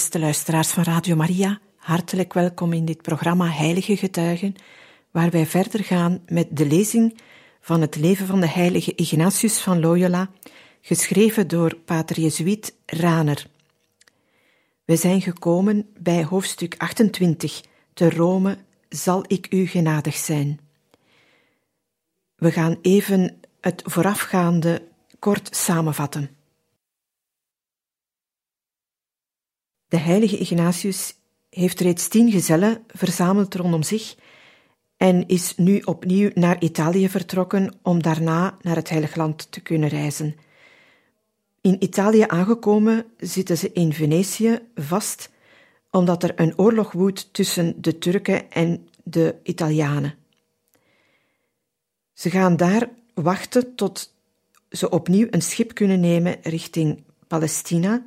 Beste luisteraars van Radio Maria, hartelijk welkom in dit programma Heilige Getuigen, waar wij verder gaan met de lezing van het leven van de heilige Ignatius van Loyola, geschreven door pater Jezuïet Raner. We zijn gekomen bij hoofdstuk 28, te Rome zal ik u genadig zijn. We gaan even het voorafgaande kort samenvatten. De heilige Ignatius heeft reeds tien gezellen verzameld rondom zich en is nu opnieuw naar Italië vertrokken om daarna naar het Heilig Land te kunnen reizen. In Italië aangekomen zitten ze in Venetië vast, omdat er een oorlog woedt tussen de Turken en de Italianen. Ze gaan daar wachten tot ze opnieuw een schip kunnen nemen richting Palestina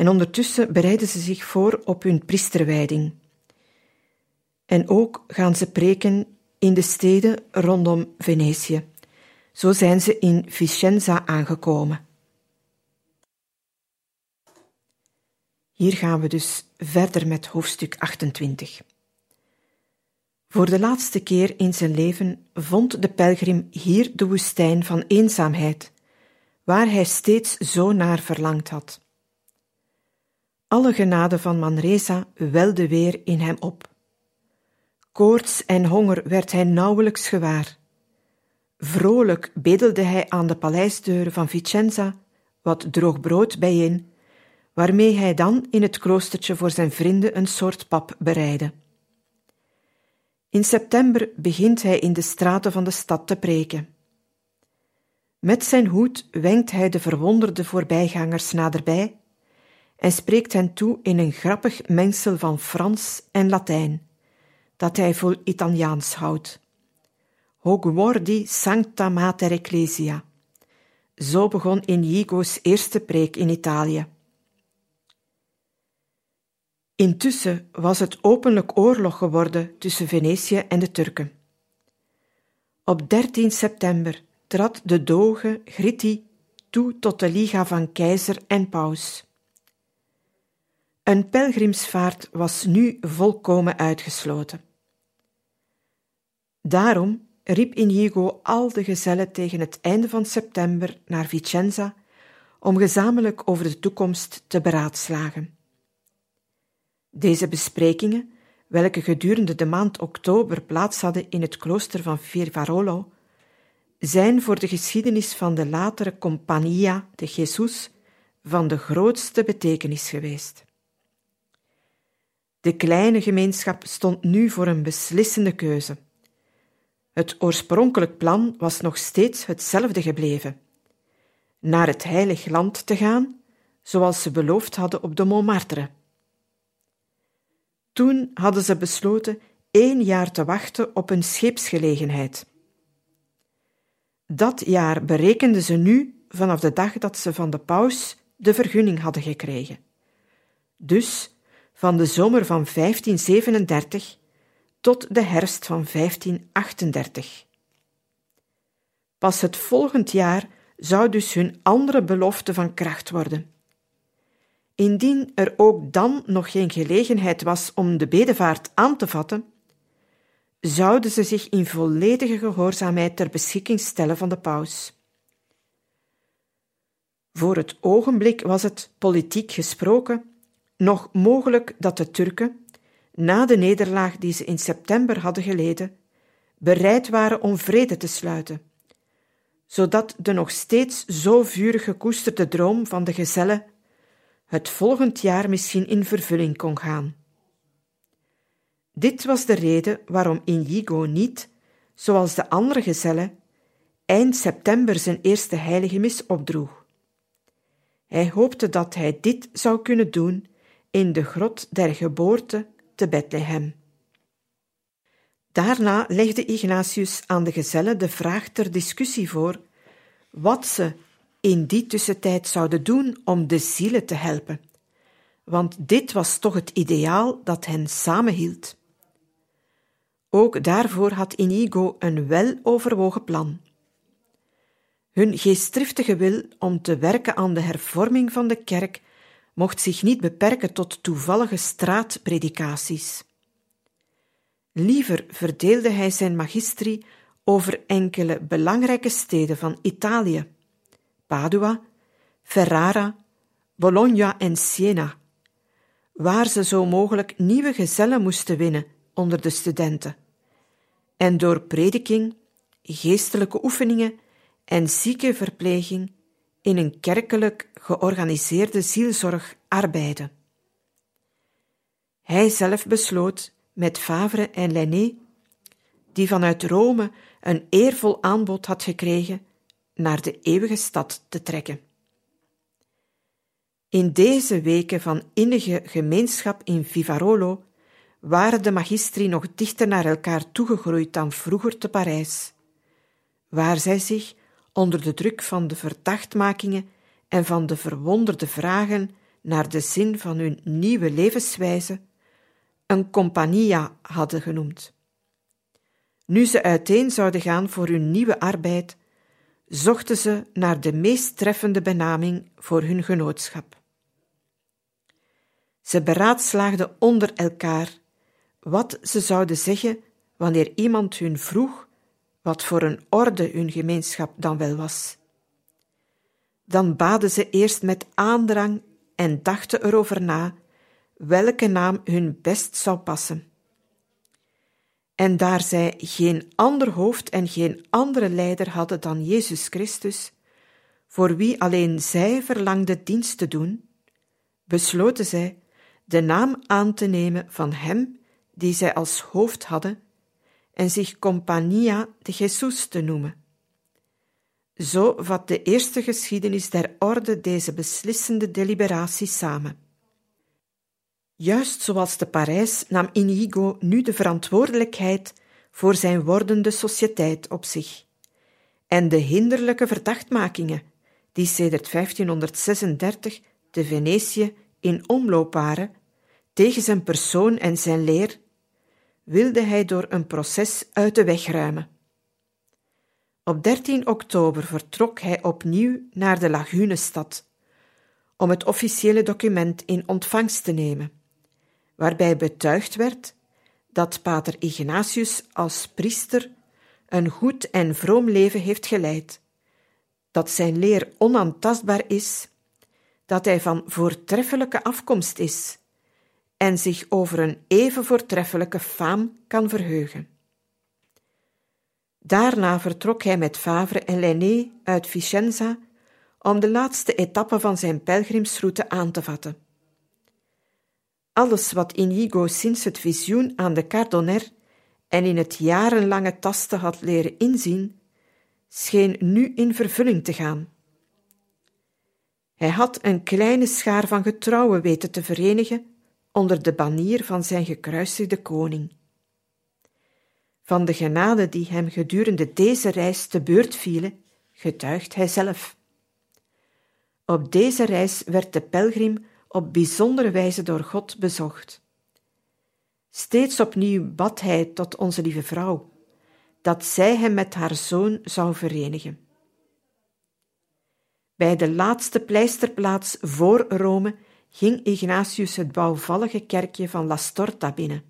en ondertussen bereiden ze zich voor op hun priesterwijding. En ook gaan ze preken in de steden rondom Venetië. Zo zijn ze in Vicenza aangekomen. Hier gaan we dus verder met hoofdstuk 28. Voor de laatste keer in zijn leven vond de pelgrim hier de woestijn van eenzaamheid, waar hij steeds zo naar verlangd had. Alle genade van Manresa welde weer in hem op. Koorts en honger werd hij nauwelijks gewaar. Vrolijk bedelde hij aan de paleisdeuren van Vicenza wat droog brood bijeen, waarmee hij dan in het kloostertje voor zijn vrienden een soort pap bereidde. In september begint hij in de straten van de stad te preken. Met zijn hoed wenkt hij de verwonderde voorbijgangers naderbij en spreekt hen toe in een grappig mengsel van Frans en Latijn, dat hij voor Italiaans houdt. Hoc wordi sancta mater ecclesia. Zo begon Inigo's eerste preek in Italië. Intussen was het openlijk oorlog geworden tussen Venetië en de Turken. Op 13 september trad de doge Gritti toe tot de liga van keizer en paus. Een pelgrimsvaart was nu volkomen uitgesloten. Daarom riep Inigo al de gezellen tegen het einde van september naar Vicenza om gezamenlijk over de toekomst te beraadslagen. Deze besprekingen, welke gedurende de maand oktober plaats hadden in het klooster van Firvarolo, zijn voor de geschiedenis van de latere Compagnia de Jesus van de grootste betekenis geweest. De kleine gemeenschap stond nu voor een beslissende keuze. Het oorspronkelijk plan was nog steeds hetzelfde gebleven: naar het Heilig Land te gaan, zoals ze beloofd hadden op de Montmartre. Toen hadden ze besloten één jaar te wachten op een scheepsgelegenheid. Dat jaar berekenden ze nu vanaf de dag dat ze van de paus de vergunning hadden gekregen. Dus van de zomer van 1537 tot de herfst van 1538. Pas het volgend jaar zou dus hun andere belofte van kracht worden. Indien er ook dan nog geen gelegenheid was om de bedevaart aan te vatten, zouden ze zich in volledige gehoorzaamheid ter beschikking stellen van de paus. Voor het ogenblik was het, politiek gesproken, nog mogelijk dat de Turken, na de nederlaag die ze in september hadden geleden, bereid waren om vrede te sluiten, zodat de nog steeds zo vurig gekoesterde droom van de gezellen het volgend jaar misschien in vervulling kon gaan. Dit was de reden waarom Inigo niet, zoals de andere gezellen, eind september zijn eerste heilige mis opdroeg. Hij hoopte dat hij dit zou kunnen doen in de grot der geboorte te Bethlehem. Daarna legde Ignatius aan de gezellen de vraag ter discussie voor wat ze in die tussentijd zouden doen om de zielen te helpen, want dit was toch het ideaal dat hen samenhield. Ook daarvoor had Inigo een weloverwogen plan. Hun geestdriftige wil om te werken aan de hervorming van de kerk mocht zich niet beperken tot toevallige straatpredikaties. Liever verdeelde hij zijn magistrie over enkele belangrijke steden van Italië: Padua, Ferrara, Bologna en Siena, waar ze zo mogelijk nieuwe gezellen moesten winnen onder de studenten. En door prediking, geestelijke oefeningen en ziekenverpleging in een kerkelijk georganiseerde zielzorg arbeiden. Hij zelf besloot met Favre en Lenné, die vanuit Rome een eervol aanbod had gekregen, naar de eeuwige stad te trekken. In deze weken van innige gemeenschap in Vivarolo waren de magistri nog dichter naar elkaar toegegroeid dan vroeger te Parijs, waar zij zich onder de druk van de verdachtmakingen en van de verwonderde vragen naar de zin van hun nieuwe levenswijze een compagnia hadden genoemd. Nu ze uiteen zouden gaan voor hun nieuwe arbeid, zochten ze naar de meest treffende benaming voor hun genootschap. Ze beraadslaagden onder elkaar wat ze zouden zeggen wanneer iemand hun vroeg wat voor een orde hun gemeenschap dan wel was. Dan baden ze eerst met aandrang en dachten erover na welke naam hun best zou passen. En daar zij geen ander hoofd en geen andere leider hadden dan Jezus Christus, voor wie alleen zij verlangde dienst te doen, besloten zij de naam aan te nemen van Hem die zij als hoofd hadden en zich Compagnia de Jesus te noemen. Zo vat de eerste geschiedenis der orde deze beslissende deliberatie samen. Juist zoals te Parijs nam Inigo nu de verantwoordelijkheid voor zijn wordende sociëteit op zich. En de hinderlijke verdachtmakingen, die sedert 1536 te Venetië in omloop waren, tegen zijn persoon en zijn leer, wilde hij door een proces uit de weg ruimen. Op 13 oktober vertrok hij opnieuw naar de Lagunestad om het officiële document in ontvangst te nemen, waarbij betuigd werd dat pater Ignatius als priester een goed en vroom leven heeft geleid, dat zijn leer onaantastbaar is, dat hij van voortreffelijke afkomst is en zich over een even voortreffelijke faam kan verheugen. Daarna vertrok hij met Favre en Lenné uit Vicenza om de laatste etappe van zijn pelgrimsroute aan te vatten. Alles wat Inigo sinds het visioen aan de Cardonner en in het jarenlange tasten had leren inzien, scheen nu in vervulling te gaan. Hij had een kleine schaar van getrouwen weten te verenigen onder de banier van zijn gekruisigde koning. Van de genade die hem gedurende deze reis te beurt vielen, getuigt hij zelf. Op deze reis werd de pelgrim op bijzondere wijze door God bezocht. Steeds opnieuw bad hij tot onze lieve vrouw, dat zij hem met haar zoon zou verenigen. Bij de laatste pleisterplaats voor Rome ging Ignatius het bouwvallige kerkje van La Storta binnen.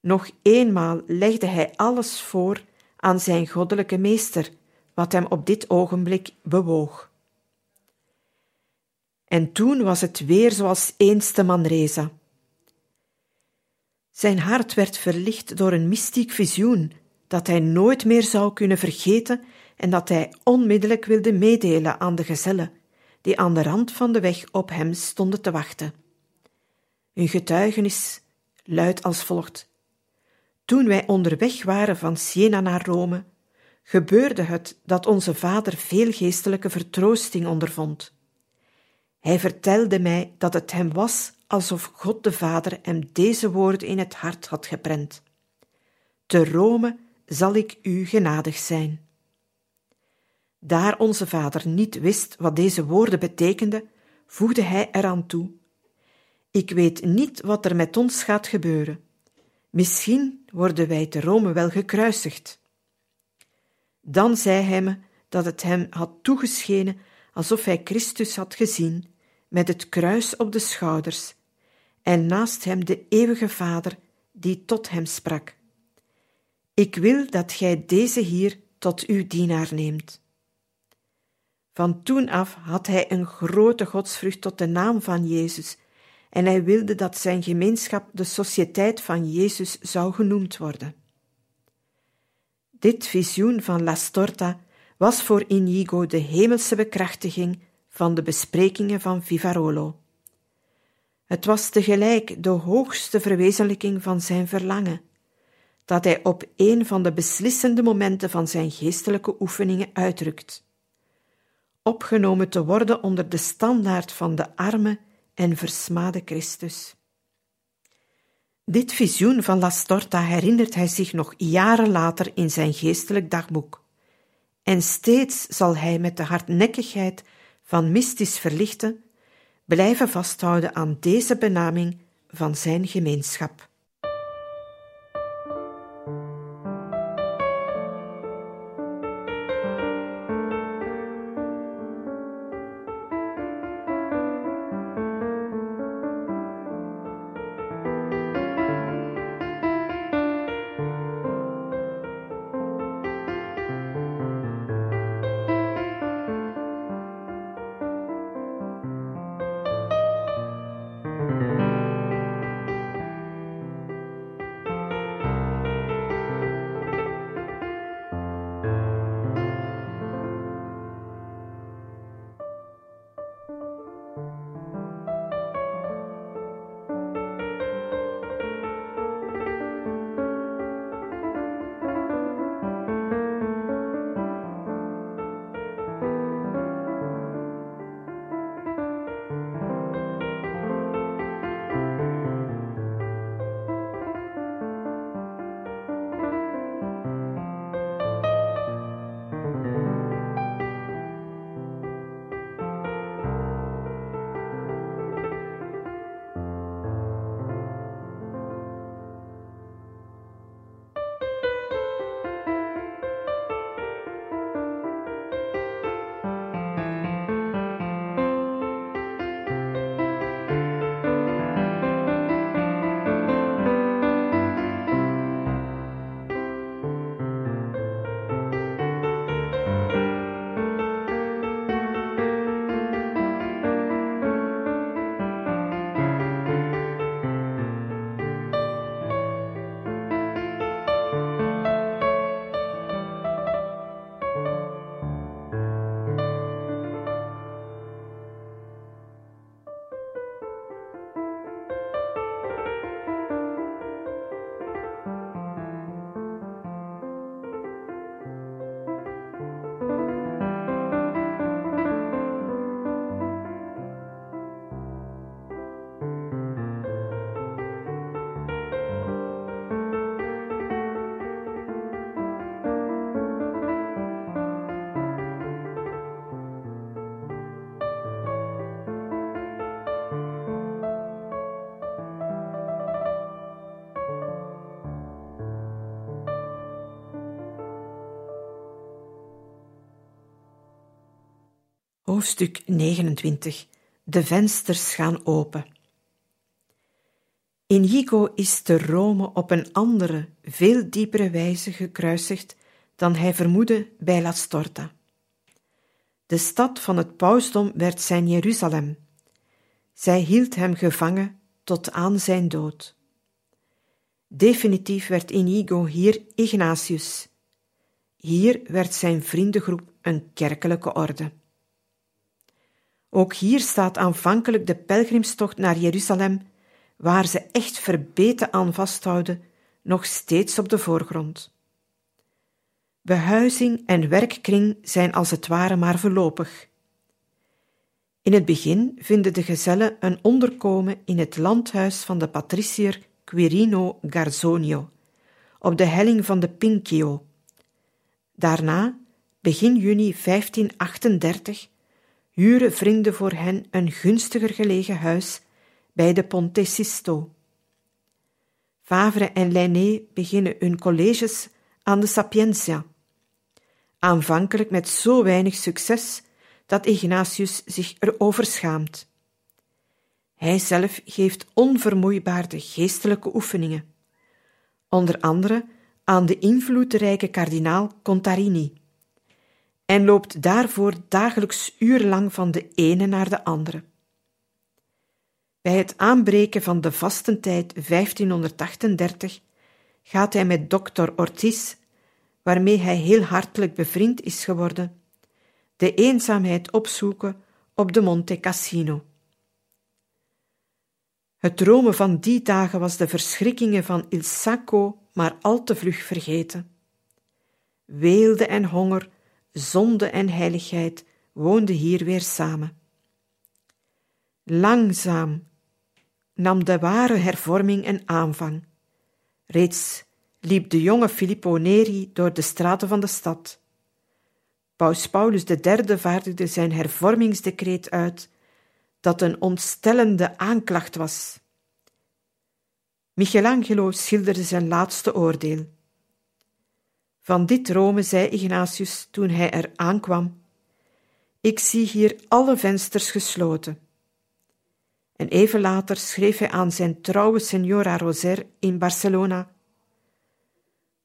Nog eenmaal legde hij alles voor aan zijn goddelijke meester, wat hem op dit ogenblik bewoog. En toen was het weer zoals eens te Manresa. Zijn hart werd verlicht door een mystiek visioen dat hij nooit meer zou kunnen vergeten en dat hij onmiddellijk wilde meedelen aan de gezellen die aan de rand van de weg op hem stonden te wachten. Hun getuigenis luidt als volgt: Toen wij onderweg waren van Siena naar Rome, gebeurde het dat onze vader veel geestelijke vertroosting ondervond. Hij vertelde mij dat het hem was alsof God de Vader hem deze woorden in het hart had geprent. Te Rome zal ik u genadig zijn. Daar onze vader niet wist wat deze woorden betekenden, voegde hij eraan toe: Ik weet niet wat er met ons gaat gebeuren. Misschien worden wij te Rome wel gekruisigd. Dan zei hij me dat het hem had toegeschenen alsof hij Christus had gezien, met het kruis op de schouders, en naast hem de eeuwige Vader die tot hem sprak. Ik wil dat gij deze hier tot uw dienaar neemt. Van toen af had hij een grote godsvrucht tot de naam van Jezus, en hij wilde dat zijn gemeenschap de Sociëteit van Jezus zou genoemd worden. Dit visioen van La Storta was voor Inigo de hemelse bekrachtiging van de besprekingen van Vivarolo. Het was tegelijk de hoogste verwezenlijking van zijn verlangen, dat hij op een van de beslissende momenten van zijn geestelijke oefeningen uitdrukt. Opgenomen te worden onder de standaard van de arme en versmade Christus. Dit visioen van La Storta herinnert hij zich nog jaren later in zijn geestelijk dagboek. En steeds zal hij met de hardnekkigheid van mystisch verlichten blijven vasthouden aan deze benaming van zijn gemeenschap. Hoofdstuk 29 De vensters gaan open. Inigo is te Rome op een andere, veel diepere wijze gekruisigd dan hij vermoedde bij La Storta. De stad van het pausdom werd zijn Jeruzalem. Zij hield hem gevangen tot aan zijn dood. Definitief werd Inigo hier Ignatius. Hier werd zijn vriendengroep een kerkelijke orde. Ook hier staat aanvankelijk de pelgrimstocht naar Jeruzalem, waar ze echt verbeten aan vasthouden, nog steeds op de voorgrond. Behuizing en werkkring zijn als het ware maar voorlopig. In het begin vinden de gezellen een onderkomen in het landhuis van de patricier Quirino Garzonio, op de helling van de Pincio. Daarna, begin juni 1538, huren vrienden voor hen een gunstiger gelegen huis bij de Ponte Sisto. Favre en Lainé beginnen hun colleges aan de Sapienza. Aanvankelijk met zo weinig succes dat Ignatius zich erover schaamt. Hij zelf geeft onvermoeibaar de geestelijke oefeningen, onder andere aan de invloedrijke kardinaal Contarini, en loopt daarvoor dagelijks urenlang van de ene naar de andere. Bij het aanbreken van de vastentijd 1538 gaat hij met dokter Ortiz, waarmee hij heel hartelijk bevriend is geworden, de eenzaamheid opzoeken op de Monte Cassino. Het dromen van die dagen was de verschrikkingen van Il Sacco maar al te vlug vergeten. Weelde en honger, zonde en heiligheid woonden hier weer samen. Langzaam nam de ware hervorming een aanvang. Reeds liep de jonge Filippo Neri door de straten van de stad. Paus Paulus III vaardigde zijn hervormingsdecreet uit, dat een ontstellende aanklacht was. Michelangelo schilderde zijn laatste oordeel. Van dit Rome zei Ignatius toen hij er aankwam: Ik zie hier alle vensters gesloten. En even later schreef hij aan zijn trouwe Senora Roser in Barcelona: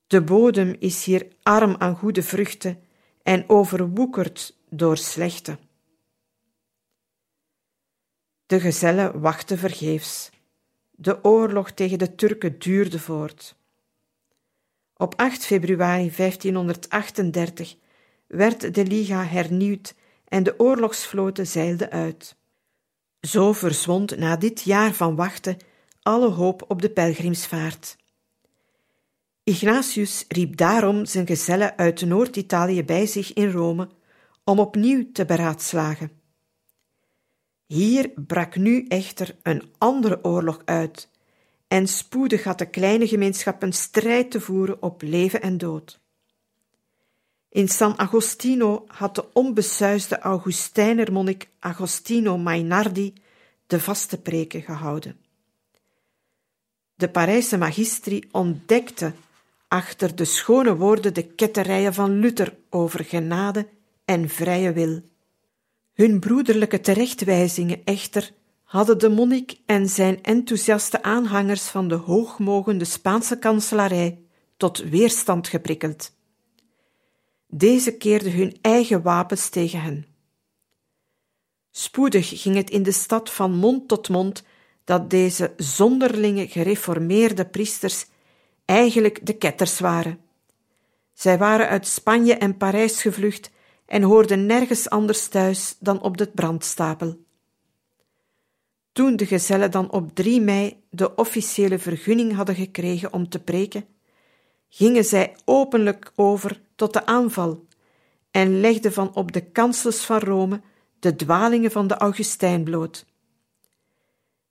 De bodem is hier arm aan goede vruchten en overwoekerd door slechte. De gezellen wachten vergeefs. De oorlog tegen de Turken duurde voort. Op 8 februari 1538 werd de Liga hernieuwd en de oorlogsvloten zeilden uit. Zo verzwond na dit jaar van wachten alle hoop op de pelgrimsvaart. Ignatius riep daarom zijn gezellen uit Noord-Italië bij zich in Rome om opnieuw te beraadslagen. Hier brak nu echter een andere oorlog uit, en spoedig had de kleine gemeenschap een strijd te voeren op leven en dood. In San Agostino had de onbesuisde Augustijnermonnik Agostino Mainardi de vaste preken gehouden. De Parijse magistri ontdekte achter de schone woorden de ketterijen van Luther over genade en vrije wil. Hun broederlijke terechtwijzingen echter hadden de monnik en zijn enthousiaste aanhangers van de hoogmogende Spaanse kanselarij tot weerstand geprikkeld. Deze keerden hun eigen wapens tegen hen. Spoedig ging het in de stad van mond tot mond dat deze zonderlinge gereformeerde priesters eigenlijk de ketters waren. Zij waren uit Spanje en Parijs gevlucht en hoorden nergens anders thuis dan op de brandstapel. Toen de gezellen dan op 3 mei de officiële vergunning hadden gekregen om te preken, gingen zij openlijk over tot de aanval en legden van op de kansels van Rome de dwalingen van de Augustijn bloot.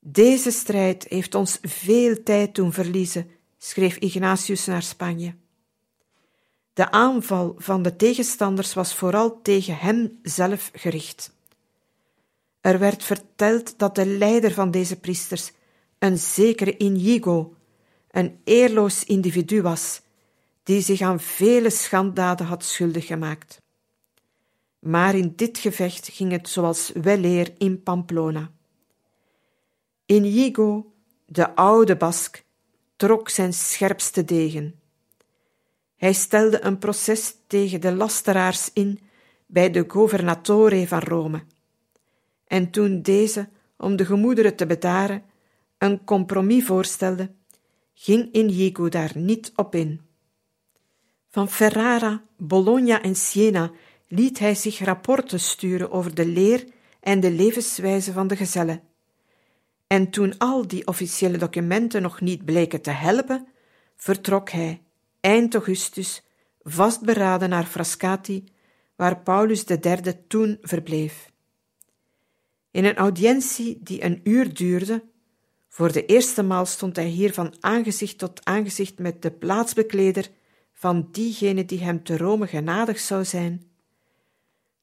Deze strijd heeft ons veel tijd doen verliezen, schreef Ignatius naar Spanje. De aanval van de tegenstanders was vooral tegen hem zelf gericht. Er werd verteld dat de leider van deze priesters een zekere Inigo, een eerloos individu was, die zich aan vele schanddaden had schuldig gemaakt. Maar in dit gevecht ging het zoals weleer in Pamplona. Inigo, de oude Bask, trok zijn scherpste degen. Hij stelde een proces tegen de lasteraars in bij de governatore van Rome. En toen deze, om de gemoederen te bedaren, een compromis voorstelde, ging Inigo daar niet op in. Van Ferrara, Bologna en Siena liet hij zich rapporten sturen over de leer en de levenswijze van de gezellen. En toen al die officiële documenten nog niet bleken te helpen, vertrok hij eind augustus vastberaden naar Frascati, waar Paulus III toen verbleef. In een audiëntie die een uur duurde, voor de eerste maal stond hij hier van aangezicht tot aangezicht met de plaatsbekleder van diegene die hem te Rome genadig zou zijn,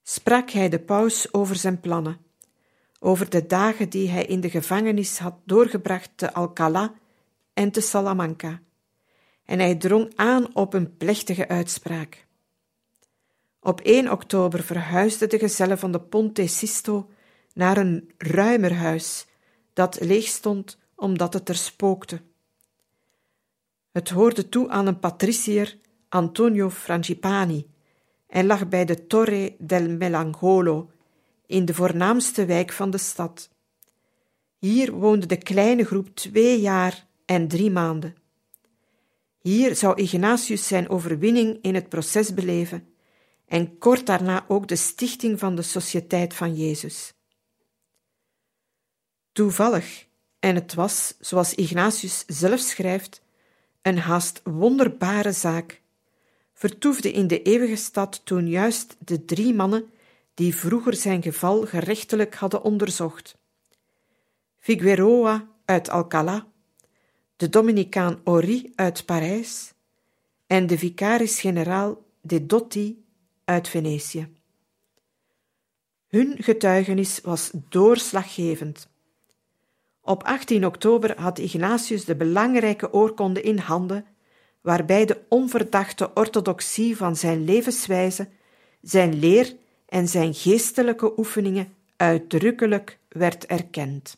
sprak hij de paus over zijn plannen, over de dagen die hij in de gevangenis had doorgebracht te Alcalá en te Salamanca, en hij drong aan op een plechtige uitspraak. Op 1 oktober verhuisden de gezellen van de Ponte Sisto naar een ruimer huis dat leeg stond omdat het er spookte. Het hoorde toe aan een patriciër, Antonio Frangipani, en lag bij de Torre del Melangolo, in de voornaamste wijk van de stad. Hier woonde de kleine groep twee jaar en drie maanden. Hier zou Ignatius zijn overwinning in het proces beleven en kort daarna ook de stichting van de Sociëteit van Jezus. Toevallig, en het was, zoals Ignatius zelf schrijft, een haast wonderbare zaak, vertoefde in de eeuwige stad toen juist de drie mannen die vroeger zijn geval gerechtelijk hadden onderzocht. Figueroa uit Alcalá, de Dominicaan Ori uit Parijs en de vicaris-generaal de Dotti uit Venetië. Hun getuigenis was doorslaggevend. Op 18 oktober had Ignatius de belangrijke oorkonde in handen, waarbij de onverdachte orthodoxie van zijn levenswijze, zijn leer en zijn geestelijke oefeningen uitdrukkelijk werd erkend.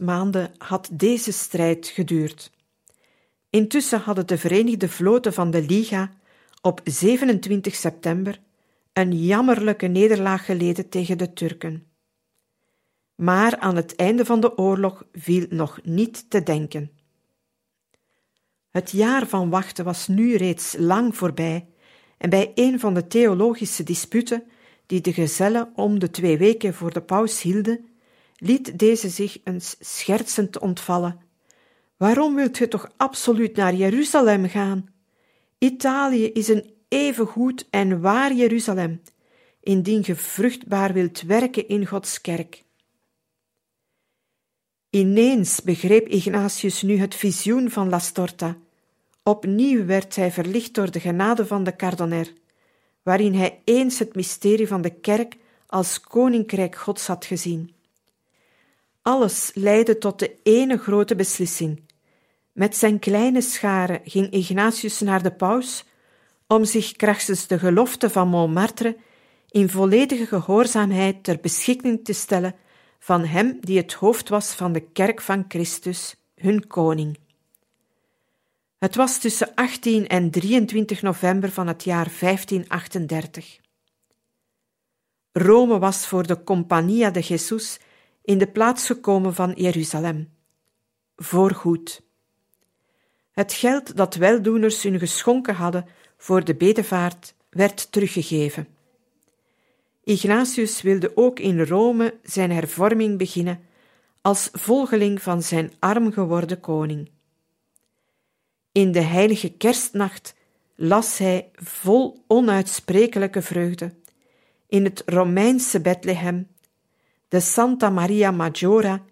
Maanden had deze strijd geduurd. Intussen hadden de Verenigde Vloten van de Liga op 27 september een jammerlijke nederlaag geleden tegen de Turken. Maar aan het einde van de oorlog viel nog niet te denken. Het jaar van wachten was nu reeds lang voorbij, en bij een van de theologische disputen die de gezellen om de twee weken voor de paus hielden, liet deze zich eens schertsend ontvallen. Waarom wilt u toch absoluut naar Jeruzalem gaan? Italië is een even goed en waar Jeruzalem, indien ge vruchtbaar wilt werken in Gods kerk. Ineens begreep Ignatius nu het visioen van La Storta. Opnieuw werd hij verlicht door de genade van de Cardoner, waarin hij eens het mysterie van de kerk als koninkrijk Gods had gezien. Alles leidde tot de ene grote beslissing. Met zijn kleine schare ging Ignatius naar de paus om zich krachtens de gelofte van Montmartre in volledige gehoorzaamheid ter beschikking te stellen van hem die het hoofd was van de kerk van Christus, hun koning. Het was tussen 18 en 23 november van het jaar 1538. Rome was voor de Compagnia de Jesus in de plaats gekomen van Jeruzalem. Voorgoed. Het geld dat weldoeners hun geschonken hadden voor de bedevaart werd teruggegeven. Ignatius wilde ook in Rome zijn hervorming beginnen als volgeling van zijn arm geworden koning. In de heilige kerstnacht las hij vol onuitsprekelijke vreugde in het Romeinse Bethlehem, de Santa Maria Maggiora,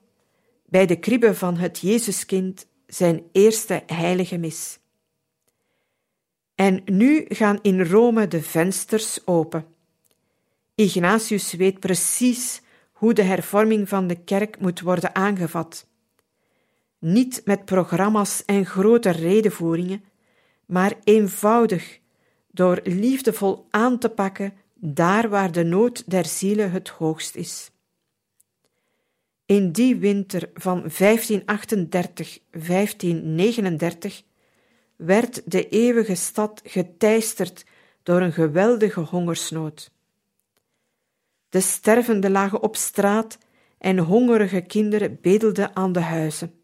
bij de kribbe van het Jezuskind, zijn eerste heilige mis. En nu gaan in Rome de vensters open. Ignatius weet precies hoe de hervorming van de kerk moet worden aangevat. Niet met programma's en grote redenvoeringen, maar eenvoudig, door liefdevol aan te pakken daar waar de nood der zielen het hoogst is. In die winter van 1538-1539 werd de eeuwige stad geteisterd door een geweldige hongersnood. De stervenden lagen op straat en hongerige kinderen bedelden aan de huizen.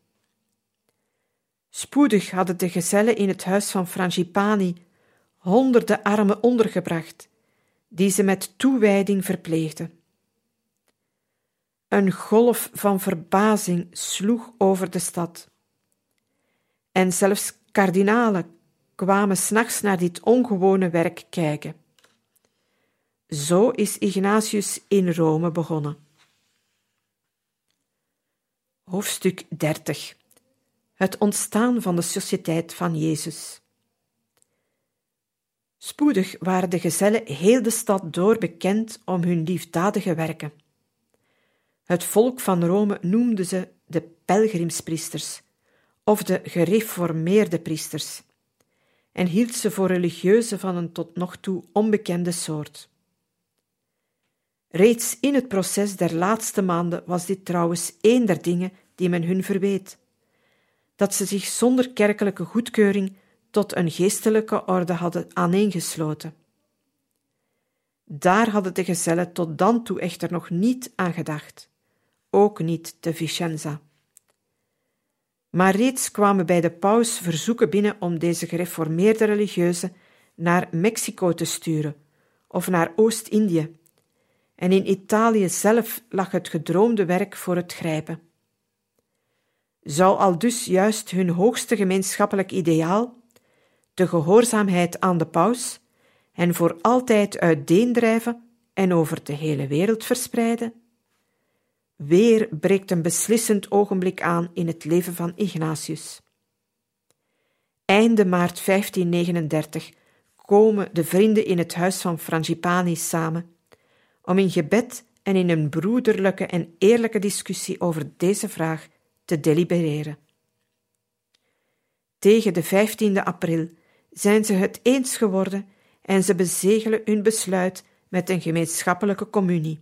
Spoedig hadden de gezellen in het huis van Frangipani honderden armen ondergebracht, die ze met toewijding verpleegden. Een golf van verbazing sloeg over de stad. En zelfs kardinalen kwamen s'nachts naar dit ongewone werk kijken. Zo is Ignatius in Rome begonnen. Hoofdstuk 30 Het ontstaan van de Sociëteit van Jezus. Spoedig waren de gezellen heel de stad door bekend om hun liefdadige werken. Het volk van Rome noemde ze de pelgrimspriesters of de gereformeerde priesters en hield ze voor religieuzen van een tot nog toe onbekende soort. Reeds in het proces der laatste maanden was dit trouwens één der dingen die men hun verweet: dat ze zich zonder kerkelijke goedkeuring tot een geestelijke orde hadden aaneengesloten. Daar hadden de gezellen tot dan toe echter nog niet aan gedacht, ook niet te Vicenza. Maar reeds kwamen bij de paus verzoeken binnen om deze gereformeerde religieuzen naar Mexico te sturen of naar Oost-Indië en in Italië zelf lag het gedroomde werk voor het grijpen. Zou al dus juist hun hoogste gemeenschappelijk ideaal, de gehoorzaamheid aan de paus, hen voor altijd uiteendrijven en over de hele wereld verspreiden? Weer breekt een beslissend ogenblik aan in het leven van Ignatius. Einde maart 1539 komen de vrienden in het huis van Frangipani samen om in gebed en in een broederlijke en eerlijke discussie over deze vraag te delibereren. Tegen de 15e april zijn ze het eens geworden en ze bezegelen hun besluit met een gemeenschappelijke communie.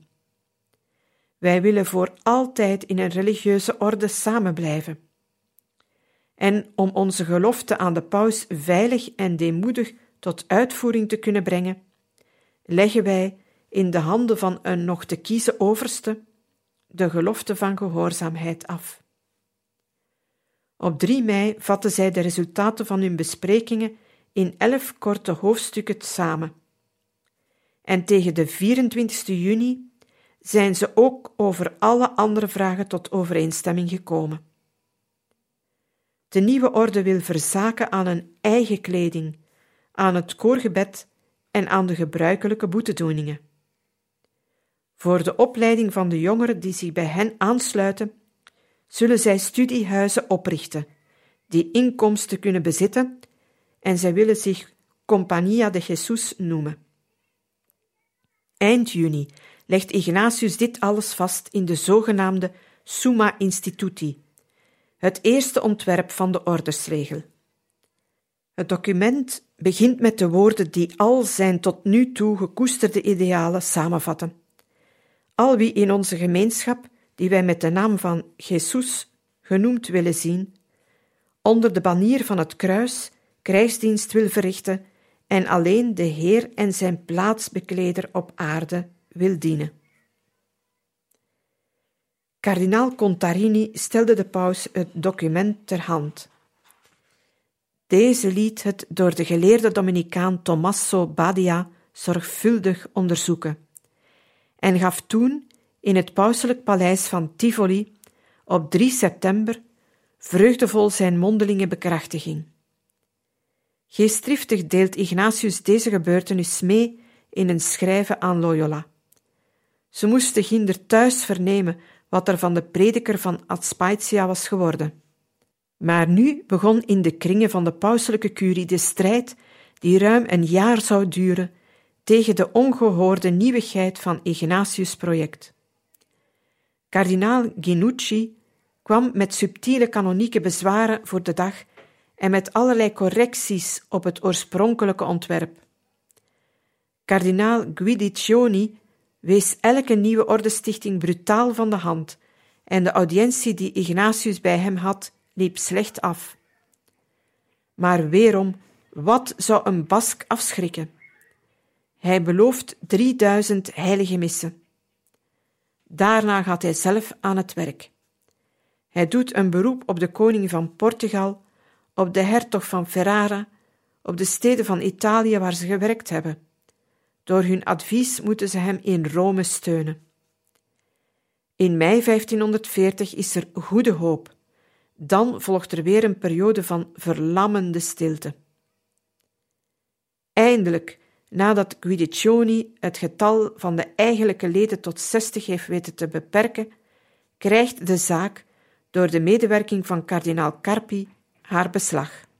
Wij willen voor altijd in een religieuze orde samen blijven. En om onze gelofte aan de paus veilig en deemoedig tot uitvoering te kunnen brengen, leggen wij in de handen van een nog te kiezen overste de gelofte van gehoorzaamheid af. Op 3 mei vatten zij de resultaten van hun besprekingen in elf korte hoofdstukken samen. En tegen de 24 juni zijn ze ook over alle andere vragen tot overeenstemming gekomen. De nieuwe orde wil verzaken aan een eigen kleding, aan het koorgebed en aan de gebruikelijke boetedoeningen. Voor de opleiding van de jongeren die zich bij hen aansluiten, zullen zij studiehuizen oprichten, die inkomsten kunnen bezitten, en zij willen zich Compagnia de Jesus noemen. Eind juni legt Ignatius dit alles vast in de zogenaamde Summa Instituti, het eerste ontwerp van de ordesregel. Het document begint met de woorden die al zijn tot nu toe gekoesterde idealen samenvatten. Al wie in onze gemeenschap, die wij met de naam van Jesus genoemd willen zien, onder de banier van het kruis krijgsdienst wil verrichten en alleen de Heer en zijn plaatsbekleder op aarde wil dienen. Kardinaal Contarini stelde de paus het document ter hand. Deze liet het door de geleerde Dominicaan Tommaso Badia zorgvuldig onderzoeken en gaf toen in het pauselijk paleis van Tivoli op 3 september vreugdevol zijn mondelinge bekrachtiging. Geestdriftig deelt Ignatius deze gebeurtenis mee in een schrijven aan Loyola. Ze moesten ginder thuis vernemen wat er van de prediker van Adspaitia was geworden. Maar nu begon in de kringen van de pauselijke curie de strijd die ruim een jaar zou duren tegen de ongehoorde nieuwigheid van Ignatius' project. Kardinaal Ginucci kwam met subtiele kanonieke bezwaren voor de dag en met allerlei correcties op het oorspronkelijke ontwerp. Kardinaal Guidiccioni wees elke nieuwe ordestichting brutaal van de hand en de audiëntie die Ignatius bij hem had, liep slecht af. Maar weerom, wat zou een Bask afschrikken? Hij belooft drieduizend heilige missen. Daarna gaat hij zelf aan het werk. Hij doet een beroep op de koning van Portugal, op de hertog van Ferrara, op de steden van Italië waar ze gewerkt hebben. Door hun advies moeten ze hem in Rome steunen. In mei 1540 is er goede hoop. Dan volgt er weer een periode van verlammende stilte. Eindelijk, nadat Guidiccioni het getal van de eigenlijke leden tot 60 heeft weten te beperken, krijgt de zaak, door de medewerking van kardinaal Carpi, haar beslag.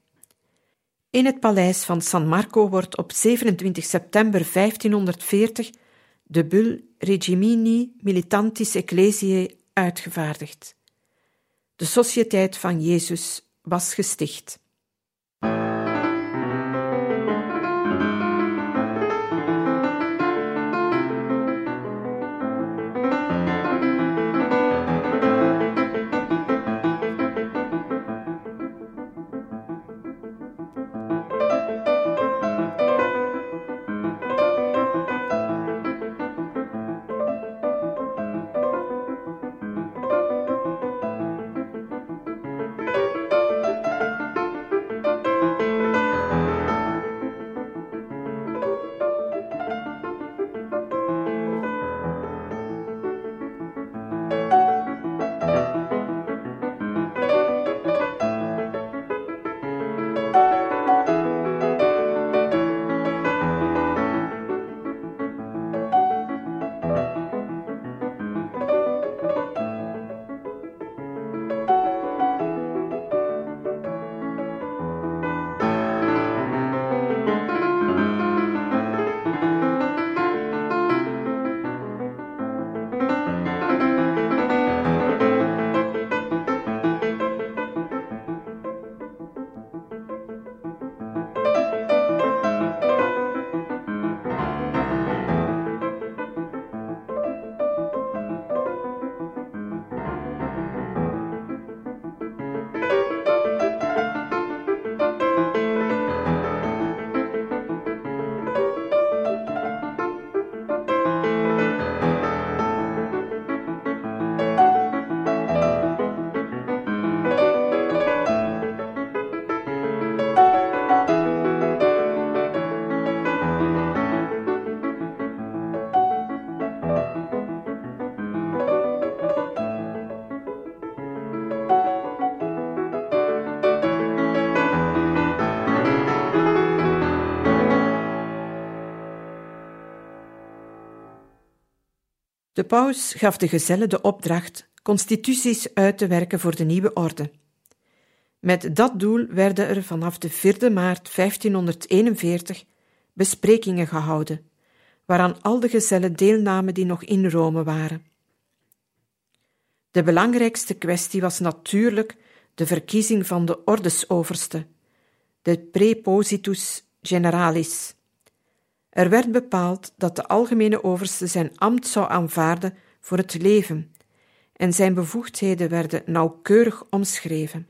In het paleis van San Marco wordt op 27 september 1540 de bul Regimini Militantis Ecclesiae uitgevaardigd. De Sociëteit van Jezus was gesticht. De paus gaf de gezellen de opdracht constituties uit te werken voor de nieuwe orde. Met dat doel werden er vanaf de 4 maart 1541 besprekingen gehouden, waaraan al de gezellen deelnamen die nog in Rome waren. De belangrijkste kwestie was natuurlijk de verkiezing van de ordesoverste, de prepositus generalis. Er werd bepaald dat de algemene overste zijn ambt zou aanvaarden voor het leven, en zijn bevoegdheden werden nauwkeurig omschreven.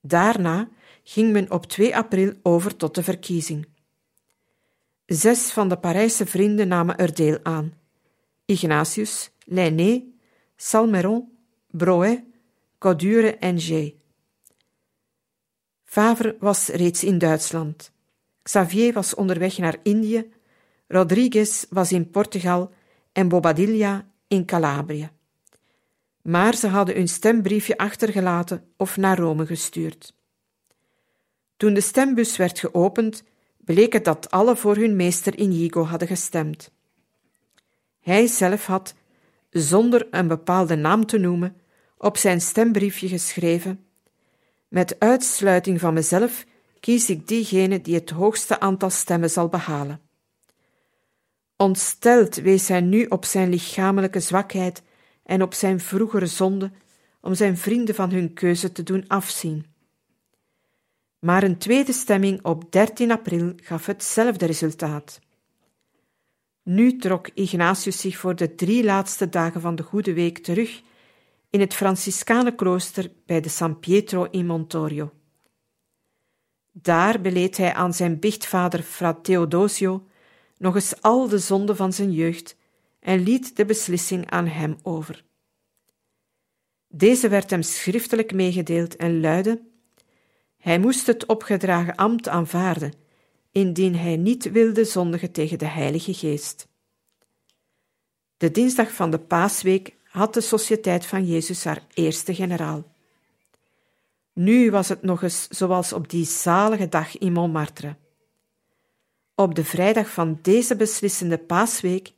Daarna ging men op 2 april over tot de verkiezing. Zes van de Parijse vrienden namen er deel aan: Ignatius, Lainé, Salmeron, Broet, Codure en G. Favre was reeds in Duitsland. Xavier was onderweg naar Indië, Rodriguez was in Portugal en Bobadilla in Calabrië. Maar ze hadden hun stembriefje achtergelaten of naar Rome gestuurd. Toen de stembus werd geopend, bleek het dat alle voor hun meester Inigo hadden gestemd. Hij zelf had, zonder een bepaalde naam te noemen, op zijn stembriefje geschreven: Met uitsluiting van mezelf kies ik diegene die het hoogste aantal stemmen zal behalen. Ontsteld wees hij nu op zijn lichamelijke zwakheid en op zijn vroegere zonde om zijn vrienden van hun keuze te doen afzien. Maar een tweede stemming op 13 april gaf hetzelfde resultaat. Nu trok Ignatius zich voor de drie laatste dagen van de Goede Week terug in het Franciscanenklooster bij de San Pietro in Montorio. Daar beleed hij aan zijn biechtvader Fra Theodosio nog eens al de zonden van zijn jeugd en liet de beslissing aan hem over. Deze werd hem schriftelijk meegedeeld en luidde: Hij moest het opgedragen ambt aanvaarden, indien hij niet wilde zondigen tegen de Heilige Geest. De dinsdag van de Paasweek had de Sociëteit van Jezus haar eerste generaal. Nu was het nog eens zoals op die zalige dag in Montmartre. Op de vrijdag van deze beslissende Paasweek,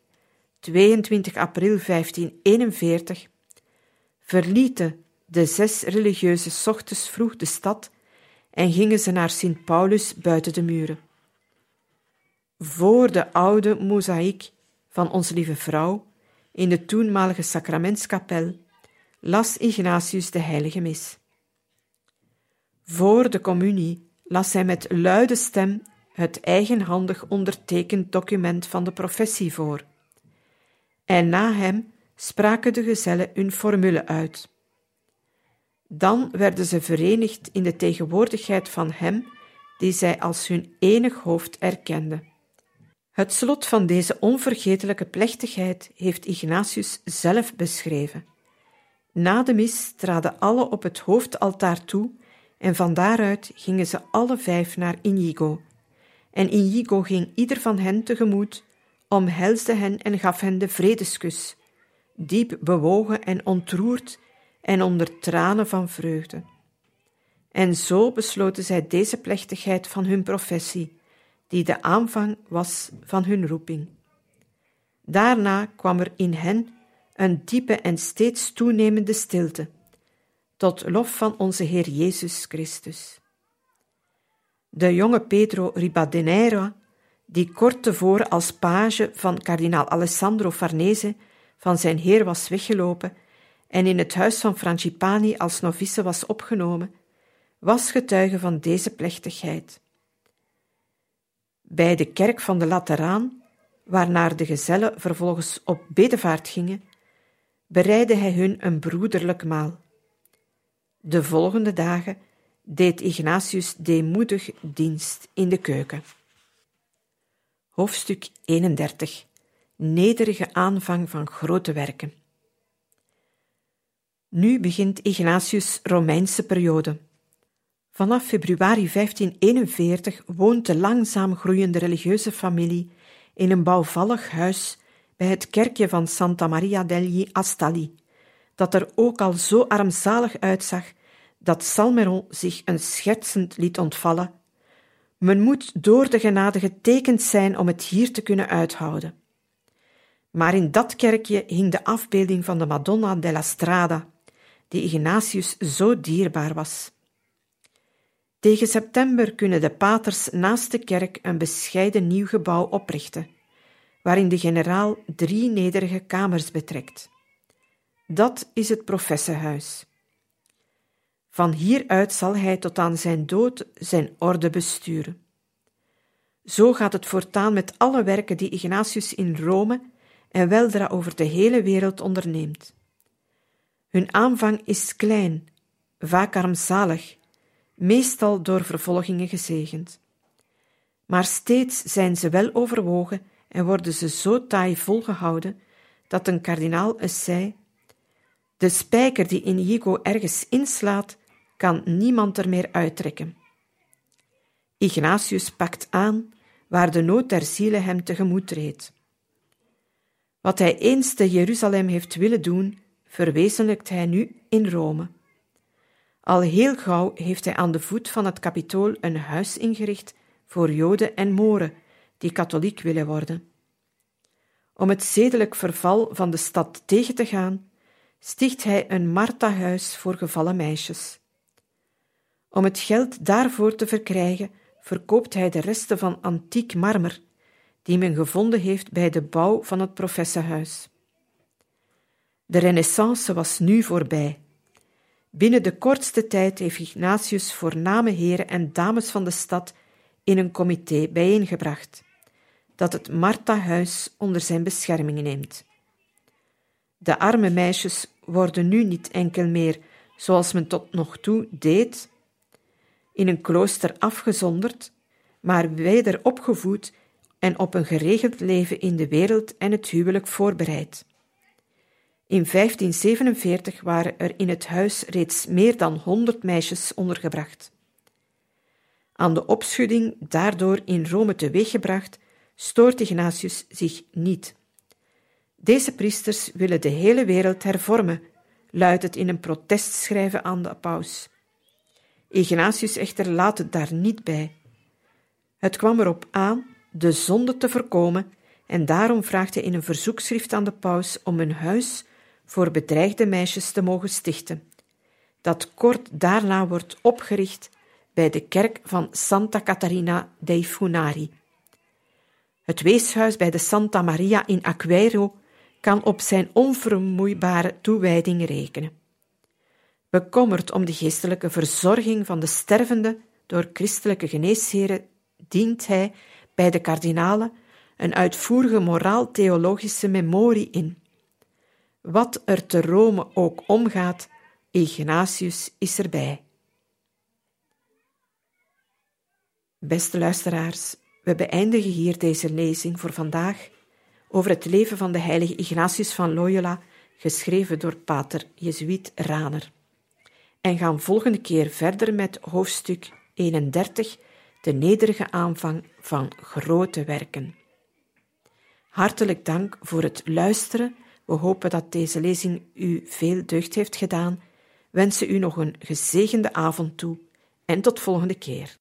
22 april 1541, verlieten de zes religieuze ochtends vroeg de stad en gingen ze naar Sint Paulus buiten de muren. Voor de oude mozaïek van Onze Lieve Vrouw in de toenmalige sacramentskapel las Ignatius de heilige mis. Voor de communie las hij met luide stem het eigenhandig ondertekend document van de professie voor. En na hem spraken de gezellen hun formule uit. Dan werden ze verenigd in de tegenwoordigheid van hem die zij als hun enig hoofd erkenden. Het slot van deze onvergetelijke plechtigheid heeft Ignatius zelf beschreven. Na de mis traden alle op het hoofdaltaar toe en van daaruit gingen ze alle vijf naar Inigo. En Inigo ging ieder van hen tegemoet, omhelsde hen en gaf hen de vredeskus, diep bewogen en ontroerd en onder tranen van vreugde. En zo besloten zij deze plechtigheid van hun professie, die de aanvang was van hun roeping. Daarna kwam er in hen een diepe en steeds toenemende stilte, tot lof van onze Heer Jezus Christus. De jonge Pedro Ribadeneira, die kort tevoren als page van kardinaal Alessandro Farnese van zijn heer was weggelopen en in het huis van Frangipani als novice was opgenomen, was getuige van deze plechtigheid. Bij de kerk van de Lateraan, waarnaar de gezellen vervolgens op bedevaart gingen, bereidde hij hun een broederlijk maal. De volgende dagen deed Ignatius deemoedig dienst in de keuken. Hoofdstuk 31 Nederige aanvang van grote werken. Nu begint Ignatius' Romeinse periode. Vanaf februari 1541 woont de langzaam groeiende religieuze familie in een bouwvallig huis bij het kerkje van Santa Maria degli Astalli, dat er ook al zo armzalig uitzag dat Salmeron zich een schertsend liet ontvallen. Men moet door de genade getekend zijn om het hier te kunnen uithouden. Maar in dat kerkje hing de afbeelding van de Madonna della Strada, die Ignatius zo dierbaar was. Tegen september kunnen de paters naast de kerk een bescheiden nieuw gebouw oprichten, waarin de generaal drie nederige kamers betrekt. Dat is het professenhuis. Van hieruit zal hij tot aan zijn dood zijn orde besturen. Zo gaat het voortaan met alle werken die Ignatius in Rome en weldra over de hele wereld onderneemt. Hun aanvang is klein, vaak armzalig, meestal door vervolgingen gezegend. Maar steeds zijn ze wel overwogen en worden ze zo taai volgehouden dat een kardinaal eens zei: De spijker die Inigo ergens inslaat, kan niemand er meer uittrekken. Ignatius pakt aan waar de nood der zielen hem tegemoet treedt. Wat hij eens te Jeruzalem heeft willen doen, verwezenlijkt hij nu in Rome. Al heel gauw heeft hij aan de voet van het Capitool een huis ingericht voor Joden en Moren die katholiek willen worden. Om het zedelijk verval van de stad tegen te gaan, sticht hij een Martha-huis voor gevallen meisjes. Om het geld daarvoor te verkrijgen, verkoopt hij de resten van antiek marmer, die men gevonden heeft bij de bouw van het professenhuis. De renaissance was nu voorbij. Binnen de kortste tijd heeft Ignatius voorname heren en dames van de stad in een comité bijeengebracht, dat het Martha-huis onder zijn bescherming neemt. De arme meisjes worden nu niet enkel meer, zoals men tot nog toe deed, in een klooster afgezonderd, maar weder opgevoed en op een geregeld leven in de wereld en het huwelijk voorbereid. In 1547 waren er in het huis reeds meer dan honderd meisjes ondergebracht. Aan de opschudding daardoor in Rome teweeggebracht, stoort Ignatius zich niet. Deze priesters willen de hele wereld hervormen, luidt het in een protestschrijven aan de paus. Ignatius echter laat het daar niet bij. Het kwam erop aan de zonde te voorkomen en daarom vraagt hij in een verzoekschrift aan de paus om een huis voor bedreigde meisjes te mogen stichten, dat kort daarna wordt opgericht bij de kerk van Santa Catarina dei Funari. Het weeshuis bij de Santa Maria in Aquero kan op zijn onvermoeibare toewijding rekenen. Bekommerd om de geestelijke verzorging van de stervende door christelijke geneesheren, dient hij bij de kardinalen een uitvoerige moraal-theologische memorie in. Wat er te Rome ook omgaat, Ignatius is erbij. Beste luisteraars, we beëindigen hier deze lezing voor vandaag over het leven van de heilige Ignatius van Loyola, geschreven door pater Jezuïet Raner. En gaan volgende keer verder met hoofdstuk 31, de nederige aanvang van grote werken. Hartelijk dank voor het luisteren. We hopen dat deze lezing u veel deugd heeft gedaan. Wensen u nog een gezegende avond toe en tot volgende keer.